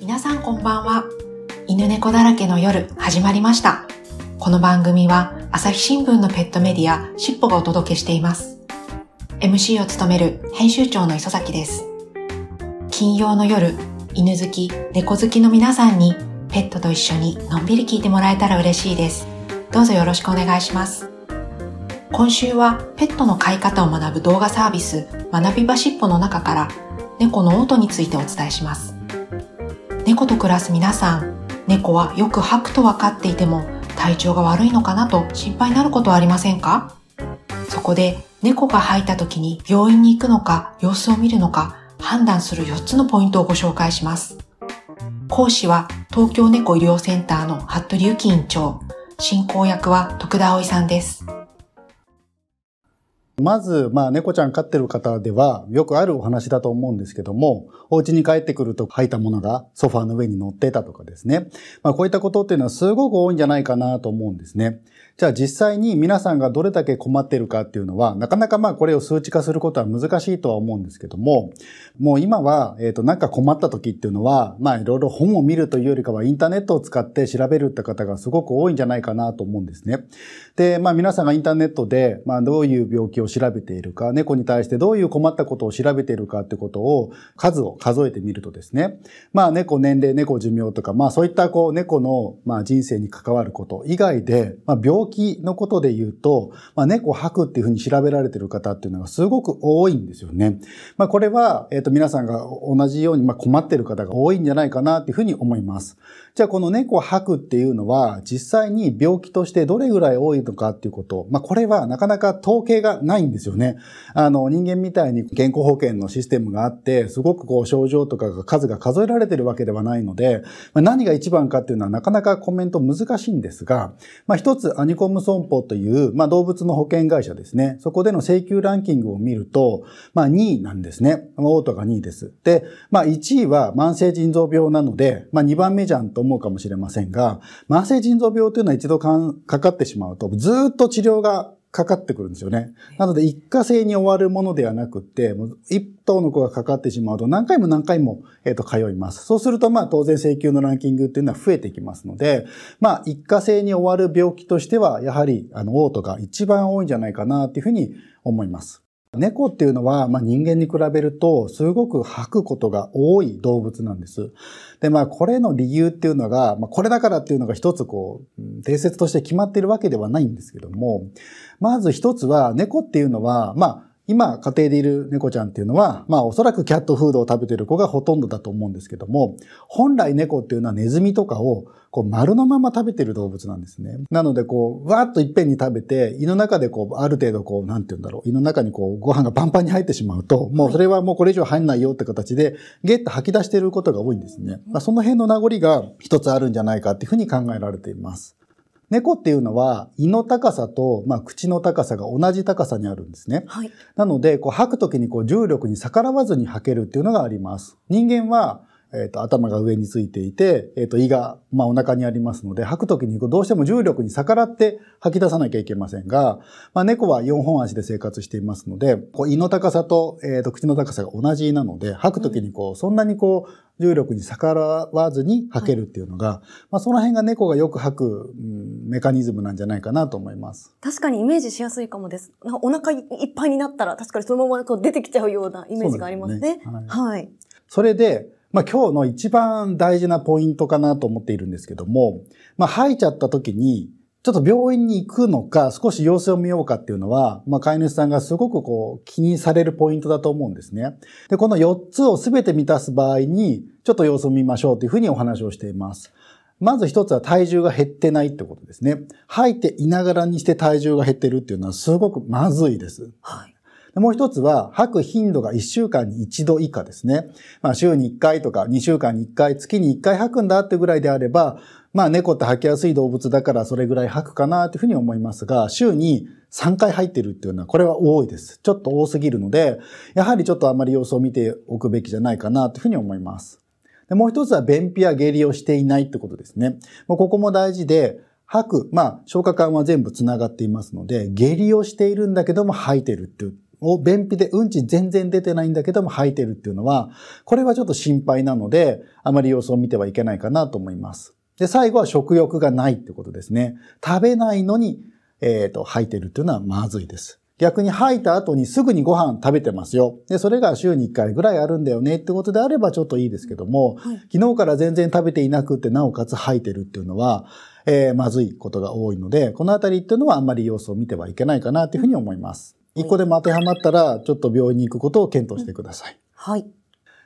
皆さんこんばんは。犬猫だらけの夜始まりました。この番組は朝日新聞のペットメディアしっぽがお届けしています。MC を務める編集長の磯崎です。金曜の夜、犬好き、猫好きの皆さんにペットと一緒にのんびり聞いてもらえたら嬉しいです。どうぞよろしくお願いします。今週はペットの飼い方を学ぶ動画サービス学び場しっぽの中から猫のオートについてお伝えします。猫と暮らす皆さん、猫はよく吐くと分かっていても体調が悪いのかなと心配になることはありませんか？そこで猫が吐いた時に病院に行くのか様子を見るのか判断する4つのポイントをご紹介します。講師は東京猫医療センターの服部由紀院長、進行役は徳田葵さんです。まず、まあ、猫ちゃん飼ってる方では、よくあるお話だと思うんですけども、お家に帰ってくると吐いたものがソファーの上に乗ってたとかですね。まあ、こういったことっていうのはすごく多いんじゃないかなと思うんですね。じゃあ実際に皆さんがどれだけ困っているかっていうのは、なかなかまあこれを数値化することは難しいとは思うんですけども、もう今は、えっ、と、なんか困った時っていうのは、まあいろいろ本を見るというよりかはインターネットを使って調べるって方がすごく多いんじゃないかなと思うんですね。で、まあ皆さんがインターネットで、まあどういう病気を調べているか、猫に対してどういう困ったことを調べているかってことを、数を数えてみるとですね、まあ猫年齢、猫寿命とか、まあそういったこう猫のまあ人生に関わること以外で、まあ病気のことで言うと、まあ猫吐くっていうふうに調べられている方っていうのがすごく多いんですよね。まあこれは、えっ、と皆さんが同じようにまあ困っている方が多いんじゃないかなっていうふうに思います。じゃあこの猫吐くっていうのは実際に病気としてどれぐらい多いのかっていうこと、まあこれはなかなか統計がないんですよね。あの人間みたいに健康保険のシステムがあって、すごくこう症状とかが数が数えられてるわけではないので、まあ、何が一番かっていうのはなかなかコメント難しいんですが、まあ一つアニコム損保という、まあ動物の保険会社ですね。そこでの請求ランキングを見ると、まあ2位なんですね。オートが2位です。で、まあ1位は慢性腎臓病なので、まあ2番目じゃんと思うかもしれませんが、慢性腎臓病というのは一度かんかかってしまうと、ずーっと治療がかかってくるんですよね。なので一過性に終わるものではなくって、一頭の子がかかってしまうと何回も何回も、えっと通います。そうするとまあ当然請求のランキングっていうのは増えてきますので、まあ一過性に終わる病気としてはやはりあの嘔吐が一番多いんじゃないかなっていうふうに思います。猫っていうのは、まあ、人間に比べると、すごく吐くことが多い動物なんです。で、まあ、これの理由っていうのが、まあ、これだからっていうのが一つこう、定説として決まっているわけではないんですけども、まず一つは、猫っていうのは、まあ、今、家庭でいる猫ちゃんっていうのは、まあ、おそらくキャットフードを食べている子がほとんどだと思うんですけども、本来猫っていうのはネズミとかを、こう、丸のまま食べてる動物なんですね。なので、こう、わーっといっぺんに食べて、胃の中でこう、ある程度こう、なんて言うんだろう、胃の中にこう、ご飯がパンパンに入ってしまうと、もうそれはもうこれ以上入んないよって形で、ゲッと吐き出していることが多いんですね。まあ、その辺の名残が一つあるんじゃないかっていうふうに考えられています。猫っていうのは胃の高さと、まあ、口の高さが同じ高さにあるんですね。はい。なので、こう吐くときにこう重力に逆らわずに吐けるっていうのがあります。人間は、えっ、と、頭が上についていて、えっ、と、胃が、まあ、お腹にありますので、吐くときにどうしても重力に逆らって吐き出さなきゃいけませんが、まあ、猫は4本足で生活していますので、こう胃の高さと、えっ、と、口の高さが同じなので、吐くときにこう、そんなにこう、重力に逆らわずに吐けるっていうのが、まあ、その辺が猫がよく吐く、うんメカニズムなんじゃないかなと思います。確かにイメージしやすいかもです。お腹いっぱいになったら、確かにそのままこう出てきちゃうようなイメージがありますね。すねはい。それで、まあ今日の一番大事なポイントかなと思っているんですけども、まあ吐いちゃった時に、ちょっと病院に行くのか、少し様子を見ようかっていうのは、まあ飼い主さんがすごくこう気にされるポイントだと思うんですね。で、この4つを全て満たす場合に、ちょっと様子を見ましょうというふうにお話をしています。まず一つは体重が減ってないってことですね。吐いていながらにして体重が減ってるっていうのはすごくまずいです。はい。もう一つは、吐く頻度が1週間に1度以下ですね。まあ、週に1回とか2週間に1回、月に1回吐くんだってぐらいであれば、まあ、猫って吐きやすい動物だからそれぐらい吐くかなというふうに思いますが、週に3回入ってるっていうのは、これは多いです。ちょっと多すぎるので、やはりちょっとあまり様子を見ておくべきじゃないかなというふうに思います。でもう一つは便秘や下痢をしていないってことですね。もうここも大事で、吐く、まあ、消化管は全部繋がっていますので、下痢をしているんだけども吐いてるっていう、を便秘でうんち全然出てないんだけども吐いてるっていうのは、これはちょっと心配なので、あまり様子を見てはいけないかなと思います。で、最後は食欲がないってことですね。食べないのに、えっ、ー、と、吐いてるっていうのはまずいです。逆に吐いた後にすぐにご飯食べてますよ。で、それが週に1回ぐらいあるんだよねってことであればちょっといいですけども、はい、昨日から全然食べていなくてなおかつ吐いてるっていうのは、えー、まずいことが多いので、このあたりっていうのはあんまり様子を見てはいけないかなっていうふうに思います。一個でも当てはまったら、ちょっと病院に行くことを検討してください。はい。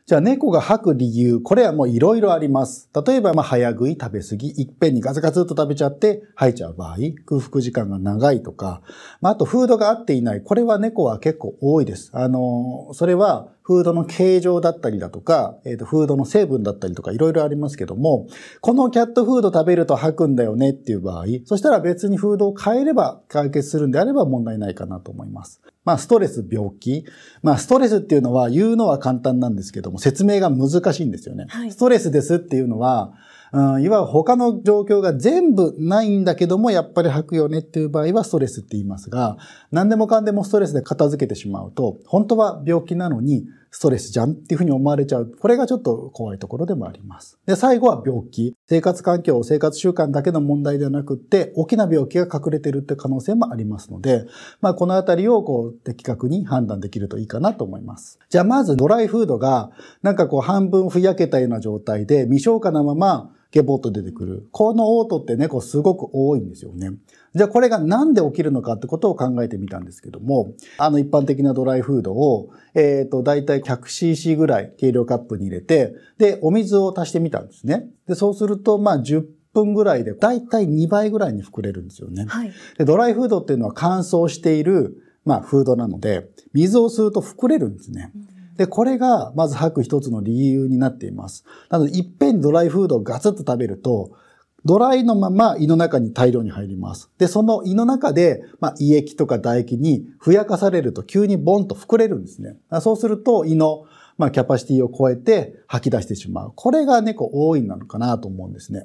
じゃあ猫が吐く理由、これはもういろいろあります。例えば、まあ、早食い、食べ過ぎ、いっぺんにガツガツっと食べちゃって吐いちゃう場合、空腹時間が長いとか、まあ、あとフードが合っていない。これは猫は結構多いです。あの、それはフードの形状だったりだとか、えっ、ー、と、フードの成分だったりとかいろいろありますけども、このキャットフード食べると吐くんだよねっていう場合、そしたら別にフードを変えれば解決するんであれば問題ないかなと思います。まあ、ストレス、病気。まあ、ストレスっていうのは言うのは簡単なんですけども、説明が難しいんですよね。はい、ストレスですっていうのは、うん、いわゆる他の状況が全部ないんだけども、やっぱり吐くよねっていう場合はストレスって言いますが、何でもかんでもストレスで片付けてしまうと、本当は病気なのに、ストレスじゃんっていうふうに思われちゃう。これがちょっと怖いところでもあります。で、最後は病気。生活環境、生活習慣だけの問題ではなくって、大きな病気が隠れてるって可能性もありますので、まあ、このあたりをこう、的確に判断できるといいかなと思います。じゃあ、まずドライフードが、なんかこう、半分ふやけたような状態で、未消化なまま、ゲボッと出てくる。この嘔吐ってね、こうすごく多いんですよね。じゃあこれがなんで起きるのかってことを考えてみたんですけども、あの一般的なドライフードを、えっ、ー、と、だいたい 100cc ぐらい計量カップに入れて、で、お水を足してみたんですね。で、そうすると、まあ10分ぐらいで、だいたい2倍ぐらいに膨れるんですよね。はい、でドライフードっていうのは乾燥している、まあ、フードなので、水を吸うと膨れるんですね。うんで、これがまず吐く一つの理由になっています。なので、いっぺんにドライフードをガツッと食べると、ドライのまま胃の中に大量に入ります。で、その胃の中で、まあ、胃液とか唾液にふやかされると急にボンと膨れるんですね。そうすると胃の、まあ、キャパシティを超えて吐き出してしまう。これが猫多いなのかなと思うんですね。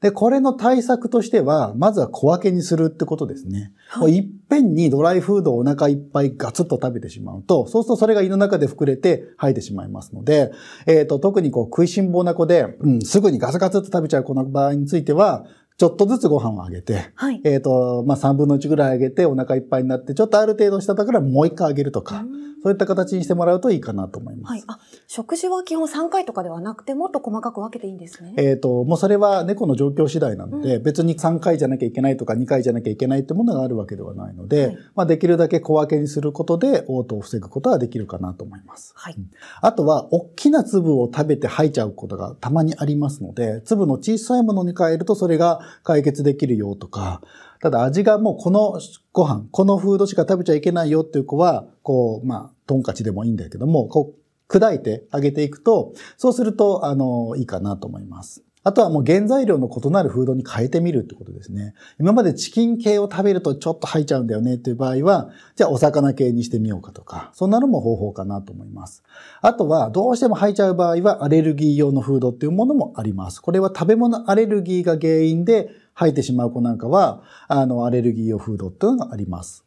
で、これの対策としては、まずは小分けにするってことですね。はい、いっぺんにドライフードをお腹いっぱいガツッと食べてしまうと、そうするとそれが胃の中で膨れて吐いてしまいますので、えっ、ー、と、特にこう食いしん坊な子で、うん、すぐにガツガツっと食べちゃう子の場合については、ちょっとずつご飯をあげて、はい、えっ、ー、と、まあ、3分の1ぐらいあげてお腹いっぱいになって、ちょっとある程度したところはもう1回あげるとか、そういった形にしてもらうといいかなと思います。はい。あ、食事は基本3回とかではなくて、もっと細かく分けていいんですね。えっ、ー、と、もうそれは猫の状況次第なので、うん、別に3回じゃなきゃいけないとか2回じゃなきゃいけないってものがあるわけではないので、はい、まあ、できるだけ小分けにすることで、嘔吐を防ぐことはできるかなと思います。はい。あとは、大きな粒を食べて吐いちゃうことがたまにありますので、粒の小さいものに変えるとそれが解決できるよとか、ただ味がもうこのご飯、このフードしか食べちゃいけないよっていう子は、こう、まあ、トンカチでもいいんだけども、こう、砕いてあげていくと、そうすると、あの、いいかなと思います。あとはもう原材料の異なるフードに変えてみるってことですね。今までチキン系を食べるとちょっと吐いちゃうんだよねっていう場合は、じゃあお魚系にしてみようかとか、そんなのも方法かなと思います。あとは、どうしても吐いちゃう場合はアレルギー用のフードっていうものもあります。これは食べ物アレルギーが原因で吐いてしまう子なんかは、あの、アレルギー用フードっていうのがあります。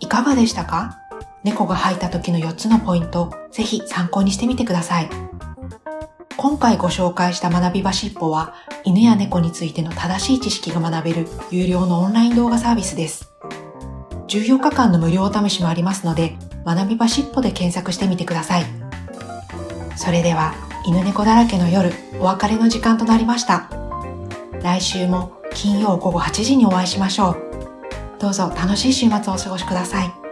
いかがでしたか？猫が吐いた時の4つのポイント、ぜひ参考にしてみてください。今回ご紹介した学び場しっぽは、犬や猫についての正しい知識が学べる有料のオンライン動画サービスです。14日間の無料お試しもありますので、学び場しっぽで検索してみてください。それでは、犬猫だらけの夜、お別れの時間となりました。来週も金曜午後8時にお会いしましょう。どうぞ楽しい週末をお過ごしください。